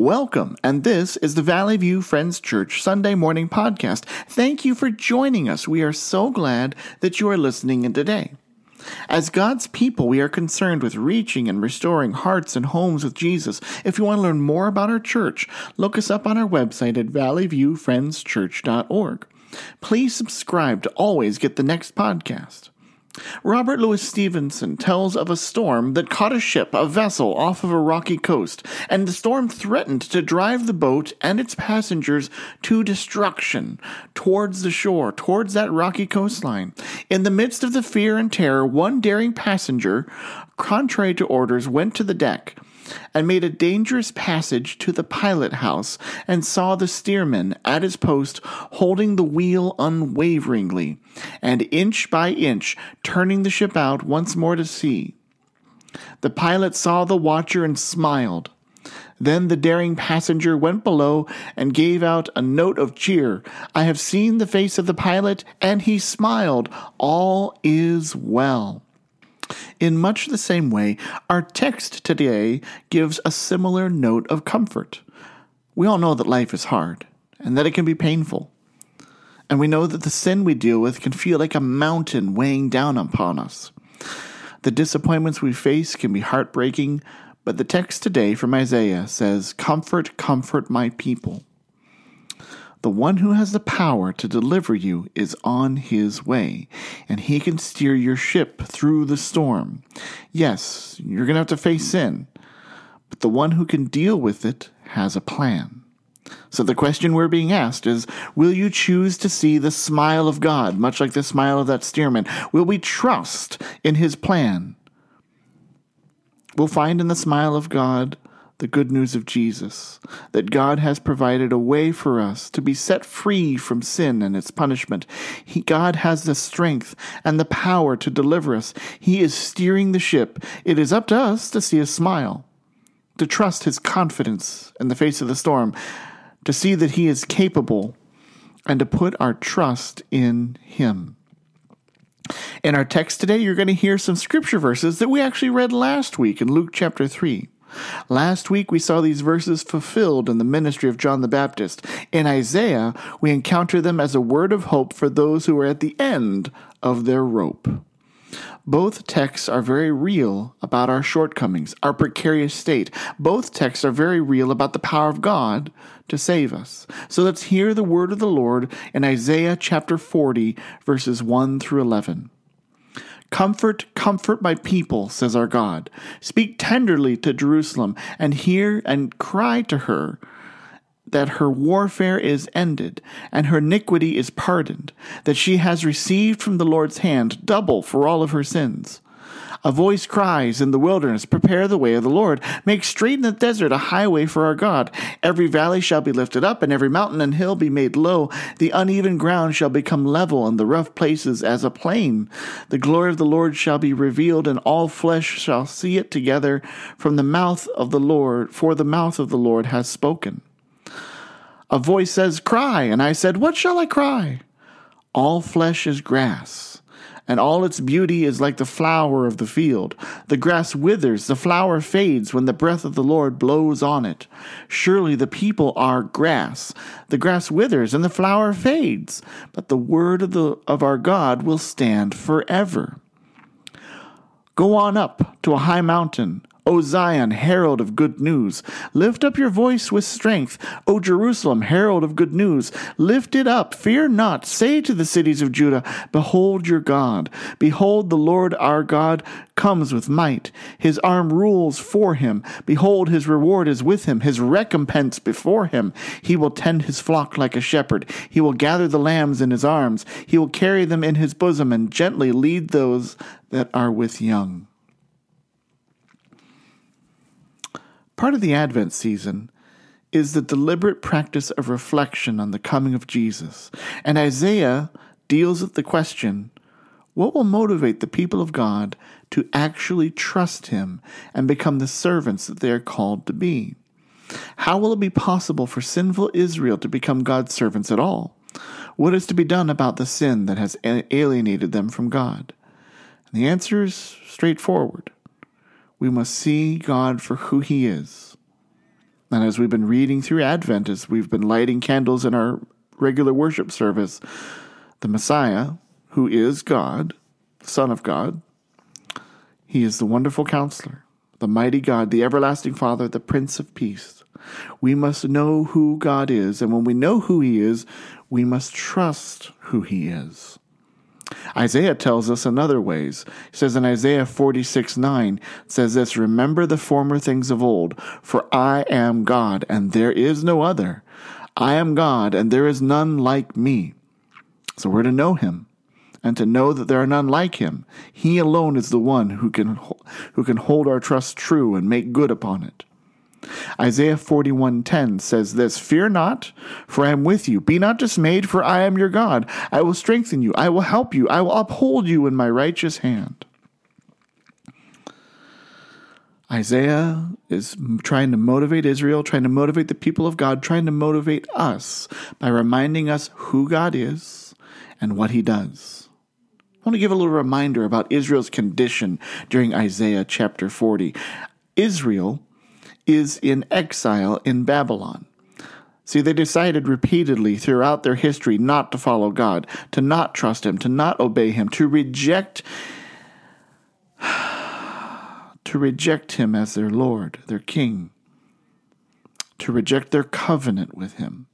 Welcome, and this is the Valley View Friends Church Sunday morning podcast. Thank you for joining us. We are so glad that you are listening in today. As God's people, we are concerned with reaching and restoring hearts and homes with Jesus. If you want to learn more about our church, look us up on our website at valleyviewfriendschurch.org. Please subscribe to always get the next podcast. Robert Louis Stevenson tells of a storm that caught a ship, a vessel, off of a rocky coast, and the storm threatened to drive the boat and its passengers to destruction towards the shore, towards that rocky coastline. In the midst of the fear and terror, one daring passenger, contrary to orders, went to the deck and made a dangerous passage to the pilot house, and saw the steersman at his post holding the wheel unwaveringly, and inch by inch turning the ship out once more to sea. The pilot saw the watcher and smiled. Then the daring passenger went below and gave out a note of cheer. I have seen the face of the pilot, and he smiled. All is well. In much the same way, our text today gives a similar note of comfort. We all know that life is hard and that it can be painful. And we know that the sin we deal with can feel like a mountain weighing down upon us. The disappointments we face can be heartbreaking, but the text today from Isaiah says, Comfort, comfort my people. The one who has the power to deliver you is on his way, and he can steer your ship through the storm. Yes, you're going to have to face sin, but the one who can deal with it has a plan. So the question we're being asked is Will you choose to see the smile of God, much like the smile of that steersman? Will we trust in his plan? We'll find in the smile of God the good news of Jesus, that God has provided a way for us to be set free from sin and its punishment. He, God has the strength and the power to deliver us. He is steering the ship. It is up to us to see a smile, to trust His confidence in the face of the storm, to see that He is capable, and to put our trust in Him. In our text today, you're going to hear some scripture verses that we actually read last week in Luke chapter 3. Last week we saw these verses fulfilled in the ministry of John the Baptist. In Isaiah, we encounter them as a word of hope for those who are at the end of their rope. Both texts are very real about our shortcomings, our precarious state. Both texts are very real about the power of God to save us. So let's hear the word of the Lord in Isaiah chapter 40, verses 1 through 11. Comfort, comfort my people, says our God. Speak tenderly to Jerusalem, and hear and cry to her that her warfare is ended, and her iniquity is pardoned, that she has received from the Lord's hand double for all of her sins. A voice cries in the wilderness, Prepare the way of the Lord. Make straight in the desert a highway for our God. Every valley shall be lifted up, and every mountain and hill be made low. The uneven ground shall become level, and the rough places as a plain. The glory of the Lord shall be revealed, and all flesh shall see it together from the mouth of the Lord, for the mouth of the Lord has spoken. A voice says, Cry. And I said, What shall I cry? All flesh is grass and all its beauty is like the flower of the field. The grass withers, the flower fades when the breath of the Lord blows on it. Surely the people are grass. The grass withers and the flower fades, but the word of, the, of our God will stand forever. Go on up to a high mountain O Zion, herald of good news, lift up your voice with strength. O Jerusalem, herald of good news, lift it up, fear not. Say to the cities of Judah, Behold your God. Behold, the Lord our God comes with might. His arm rules for him. Behold, his reward is with him, his recompense before him. He will tend his flock like a shepherd. He will gather the lambs in his arms. He will carry them in his bosom and gently lead those that are with young. Part of the Advent season is the deliberate practice of reflection on the coming of Jesus. And Isaiah deals with the question what will motivate the people of God to actually trust Him and become the servants that they are called to be? How will it be possible for sinful Israel to become God's servants at all? What is to be done about the sin that has alienated them from God? And the answer is straightforward we must see God for who He is And as we've been reading through Advent, as we've been lighting candles in our regular worship service, the Messiah, who is God, Son of God, he is the wonderful counselor, the mighty God, the everlasting Father, the Prince of Peace. We must know who God is, and when we know who He is, we must trust who He is. Isaiah tells us in other ways. He says in Isaiah 46 9, says this Remember the former things of old, for I am God, and there is no other. I am God, and there is none like me. So we're to know Him and to know that there are none like him. He alone is the one who can, who can hold our trust true and make good upon it. Isaiah 41:10 says this, "Fear not, for I am with you. Be not dismayed, for I am your God. I will strengthen you. I will help you. I will uphold you in my righteous hand." Isaiah is trying to motivate Israel, trying to motivate the people of God, trying to motivate us by reminding us who God is and what he does. I want to give a little reminder about Israel's condition during Isaiah chapter 40. Israel is in exile in Babylon. See, they decided repeatedly throughout their history not to follow God, to not trust Him, to not obey Him, to reject to reject Him as their Lord, their King, to reject their covenant with Him.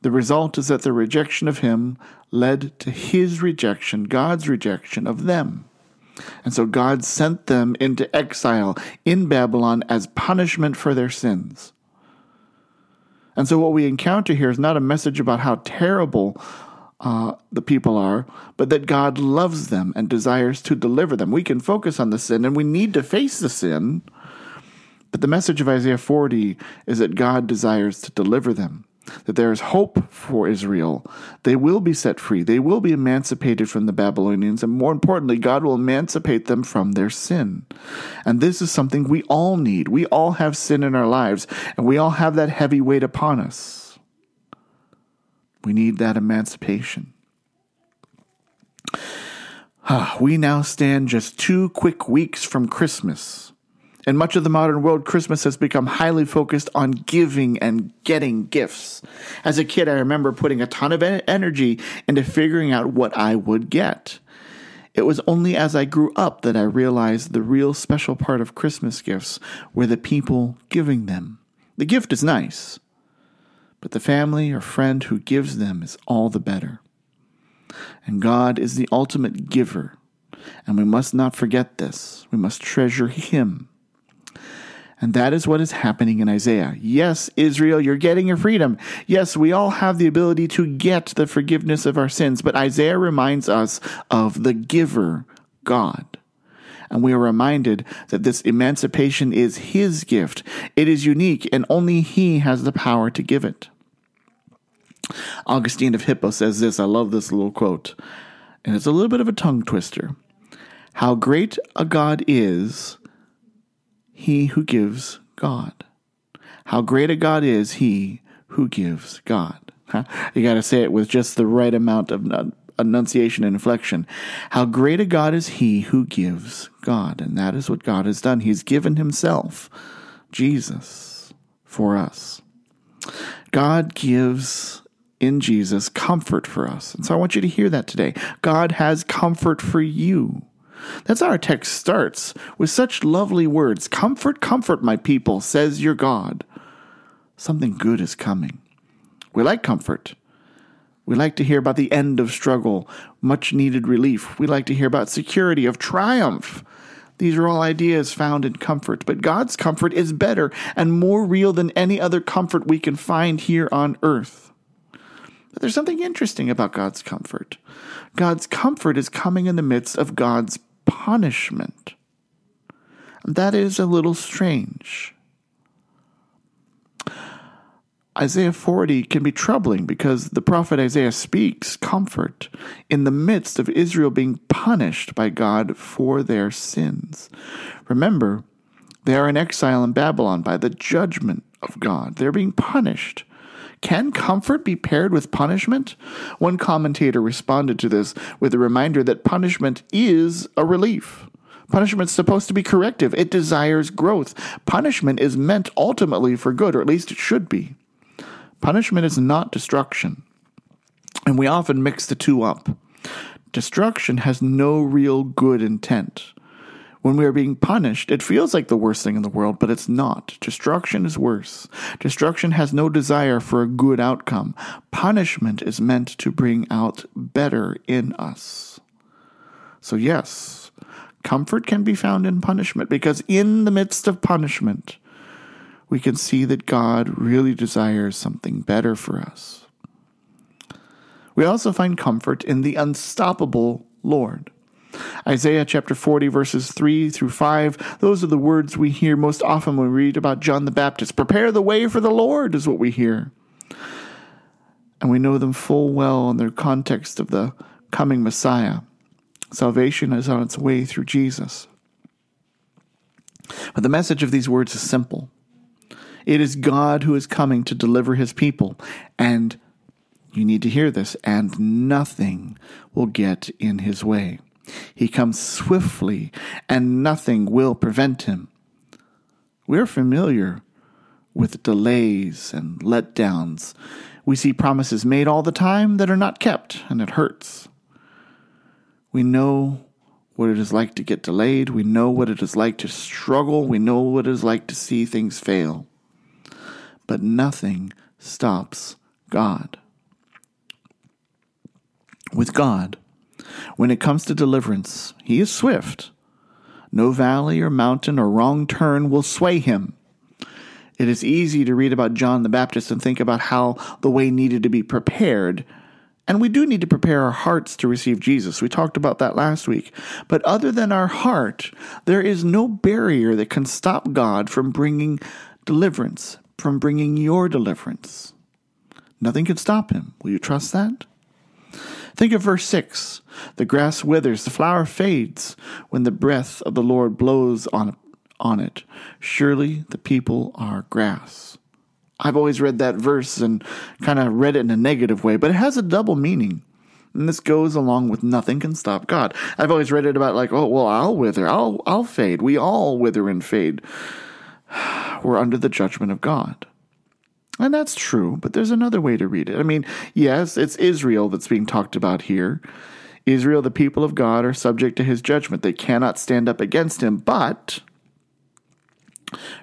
The result is that the rejection of him led to his rejection, God's rejection of them. And so God sent them into exile in Babylon as punishment for their sins. And so what we encounter here is not a message about how terrible uh, the people are, but that God loves them and desires to deliver them. We can focus on the sin and we need to face the sin, but the message of Isaiah 40 is that God desires to deliver them that there is hope for Israel. They will be set free. They will be emancipated from the Babylonians. And more importantly, God will emancipate them from their sin. And this is something we all need. We all have sin in our lives, and we all have that heavy weight upon us. We need that emancipation. Ah, we now stand just two quick weeks from Christmas. In much of the modern world, Christmas has become highly focused on giving and getting gifts. As a kid, I remember putting a ton of energy into figuring out what I would get. It was only as I grew up that I realized the real special part of Christmas gifts were the people giving them. The gift is nice, but the family or friend who gives them is all the better. And God is the ultimate giver, and we must not forget this. We must treasure Him and that is what is happening in Isaiah. Yes, Israel, you're getting your freedom. Yes, we all have the ability to get the forgiveness of our sins, but Isaiah reminds us of the giver, God. And we are reminded that this emancipation is His gift. It is unique, and only He has the power to give it. Augustine of Hippo says this. I love this little quote, and it's a little bit of a tongue twister. How great a God is he who gives God. How great a God is he who gives God. You got to say it with just the right amount of enunciation and inflection. How great a God is he who gives God. And that is what God has done. He's given himself, Jesus, for us. God gives in Jesus comfort for us. And so I want you to hear that today. God has comfort for you. That's how our text starts with such lovely words Comfort, comfort, my people, says your God. Something good is coming. We like comfort. We like to hear about the end of struggle, much needed relief. We like to hear about security, of triumph. These are all ideas found in comfort, but God's comfort is better and more real than any other comfort we can find here on earth. But there's something interesting about God's comfort. God's comfort is coming in the midst of God's punishment. That is a little strange. Isaiah 40 can be troubling because the prophet Isaiah speaks comfort in the midst of Israel being punished by God for their sins. Remember, they are in exile in Babylon by the judgment of God. They're being punished. Can comfort be paired with punishment? One commentator responded to this with a reminder that punishment is a relief. Punishment's supposed to be corrective. It desires growth. Punishment is meant ultimately for good, or at least it should be. Punishment is not destruction. And we often mix the two up. Destruction has no real good intent. When we are being punished, it feels like the worst thing in the world, but it's not. Destruction is worse. Destruction has no desire for a good outcome. Punishment is meant to bring out better in us. So, yes, comfort can be found in punishment because in the midst of punishment, we can see that God really desires something better for us. We also find comfort in the unstoppable Lord. Isaiah chapter 40, verses 3 through 5, those are the words we hear most often when we read about John the Baptist. Prepare the way for the Lord, is what we hear. And we know them full well in their context of the coming Messiah. Salvation is on its way through Jesus. But the message of these words is simple it is God who is coming to deliver his people. And you need to hear this, and nothing will get in his way. He comes swiftly, and nothing will prevent him. We're familiar with delays and letdowns. We see promises made all the time that are not kept, and it hurts. We know what it is like to get delayed. We know what it is like to struggle. We know what it is like to see things fail. But nothing stops God. With God, when it comes to deliverance, he is swift. No valley or mountain or wrong turn will sway him. It is easy to read about John the Baptist and think about how the way needed to be prepared. And we do need to prepare our hearts to receive Jesus. We talked about that last week. But other than our heart, there is no barrier that can stop God from bringing deliverance, from bringing your deliverance. Nothing can stop him. Will you trust that? Think of verse 6. The grass withers, the flower fades when the breath of the Lord blows on, on it. Surely the people are grass. I've always read that verse and kind of read it in a negative way, but it has a double meaning. And this goes along with nothing can stop God. I've always read it about like, oh well, I'll wither, I'll I'll fade. We all wither and fade. We're under the judgment of God. And that's true, but there's another way to read it. I mean, yes, it's Israel that's being talked about here. Israel, the people of God, are subject to his judgment. They cannot stand up against him, but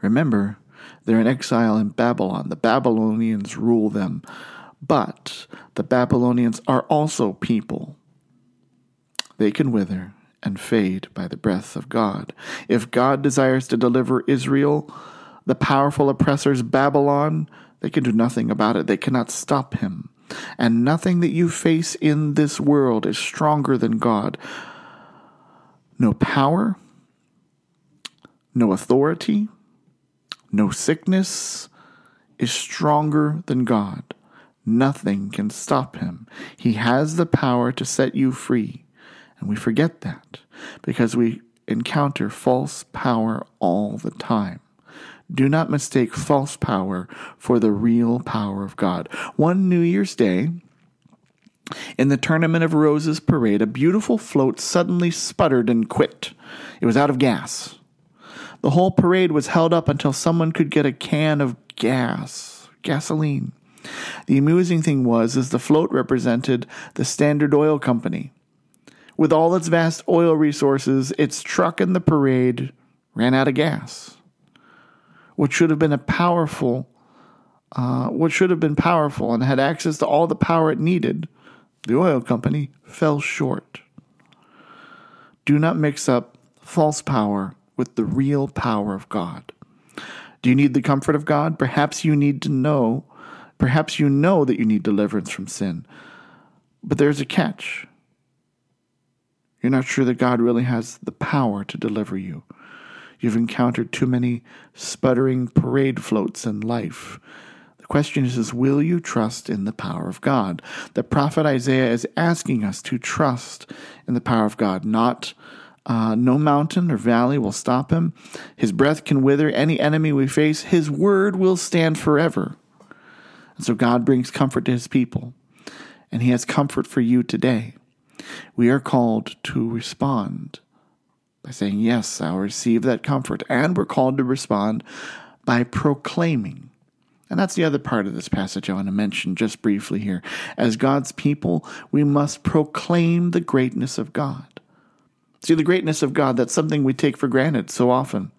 remember, they're in exile in Babylon. The Babylonians rule them. But the Babylonians are also people. They can wither and fade by the breath of God. If God desires to deliver Israel, the powerful oppressors Babylon, they can do nothing about it. They cannot stop him. And nothing that you face in this world is stronger than God. No power, no authority, no sickness is stronger than God. Nothing can stop him. He has the power to set you free. And we forget that because we encounter false power all the time. Do not mistake false power for the real power of God. One New Year's Day, in the Tournament of Roses parade, a beautiful float suddenly sputtered and quit. It was out of gas. The whole parade was held up until someone could get a can of gas, gasoline. The amusing thing was, as the float represented the Standard Oil Company. With all its vast oil resources, its truck in the parade ran out of gas what should have been a powerful, uh, what should have been powerful and had access to all the power it needed, the oil company fell short. Do not mix up false power with the real power of God. Do you need the comfort of God? Perhaps you need to know, perhaps you know that you need deliverance from sin. But there's a catch. You're not sure that God really has the power to deliver you. You've encountered too many sputtering parade floats in life. The question is, is will you trust in the power of God? The prophet Isaiah is asking us to trust in the power of God, not uh, no mountain or valley will stop him. His breath can wither any enemy we face. His word will stand forever. And so God brings comfort to his people, and he has comfort for you today. We are called to respond by saying, Yes, I'll receive that comfort. And we're called to respond by proclaiming. And that's the other part of this passage I want to mention just briefly here. As God's people, we must proclaim the greatness of God. See, the greatness of God, that's something we take for granted so often.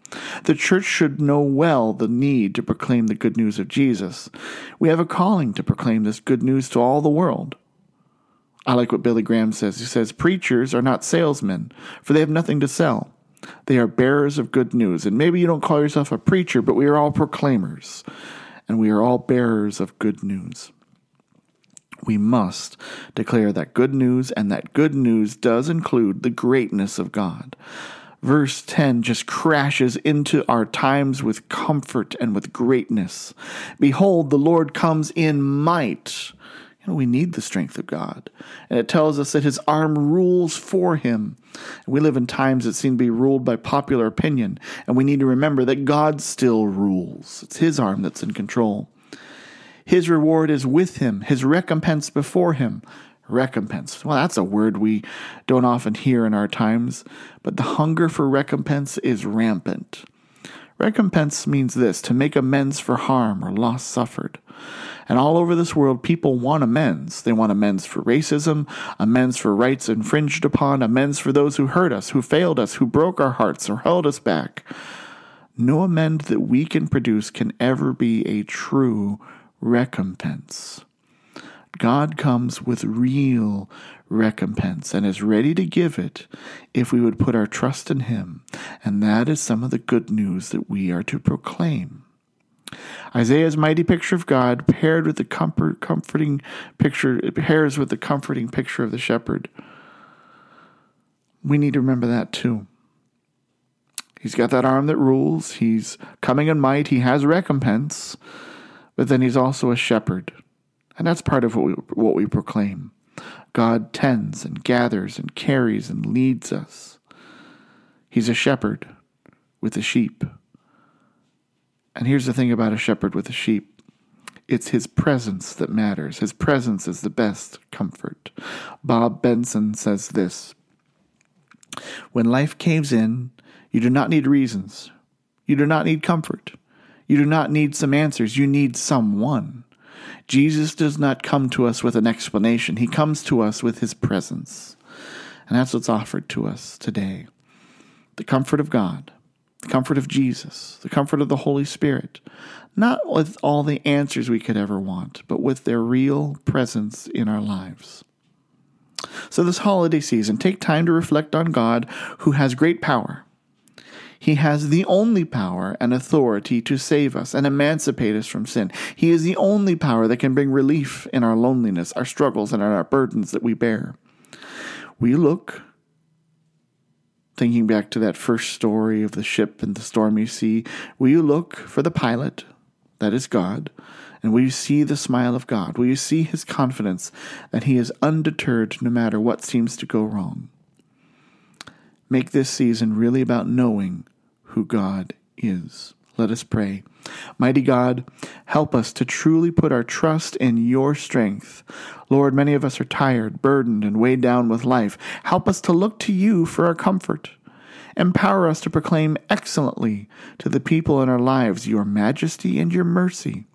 The church should know well the need to proclaim the good news of Jesus. We have a calling to proclaim this good news to all the world. I like what Billy Graham says. He says, Preachers are not salesmen, for they have nothing to sell. They are bearers of good news. And maybe you don't call yourself a preacher, but we are all proclaimers, and we are all bearers of good news. We must declare that good news, and that good news does include the greatness of God. Verse 10 just crashes into our times with comfort and with greatness. Behold, the Lord comes in might we need the strength of God. And it tells us that his arm rules for him. We live in times that seem to be ruled by popular opinion, and we need to remember that God still rules. It's his arm that's in control. His reward is with him, his recompense before him. Recompense. Well, that's a word we don't often hear in our times, but the hunger for recompense is rampant. Recompense means this to make amends for harm or loss suffered. And all over this world, people want amends. They want amends for racism, amends for rights infringed upon, amends for those who hurt us, who failed us, who broke our hearts or held us back. No amend that we can produce can ever be a true recompense. God comes with real recompense and is ready to give it if we would put our trust in Him. And that is some of the good news that we are to proclaim. Isaiah's mighty picture of God paired with the comfort, comforting picture, pairs with the comforting picture of the shepherd. We need to remember that too. He's got that arm that rules. He's coming in might. He has recompense, but then he's also a shepherd, and that's part of what we what we proclaim. God tends and gathers and carries and leads us. He's a shepherd with the sheep. And here's the thing about a shepherd with a sheep it's his presence that matters. His presence is the best comfort. Bob Benson says this When life caves in, you do not need reasons. You do not need comfort. You do not need some answers. You need someone. Jesus does not come to us with an explanation, he comes to us with his presence. And that's what's offered to us today the comfort of God the comfort of Jesus, the comfort of the Holy Spirit, not with all the answers we could ever want, but with their real presence in our lives. So, this holiday season, take time to reflect on God who has great power. He has the only power and authority to save us and emancipate us from sin. He is the only power that can bring relief in our loneliness, our struggles, and our burdens that we bear. We look thinking back to that first story of the ship and the stormy sea, will you look for the pilot, that is God, and will you see the smile of God? Will you see his confidence that he is undeterred no matter what seems to go wrong? Make this season really about knowing who God is. Let us pray. Mighty God, help us to truly put our trust in your strength. Lord, many of us are tired, burdened, and weighed down with life. Help us to look to you for our comfort. Empower us to proclaim excellently to the people in our lives your majesty and your mercy,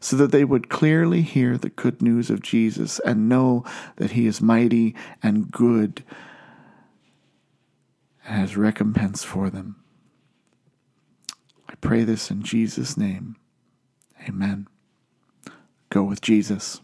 so that they would clearly hear the good news of Jesus and know that he is mighty and good has recompense for them pray this in Jesus' name. Amen. Go with Jesus.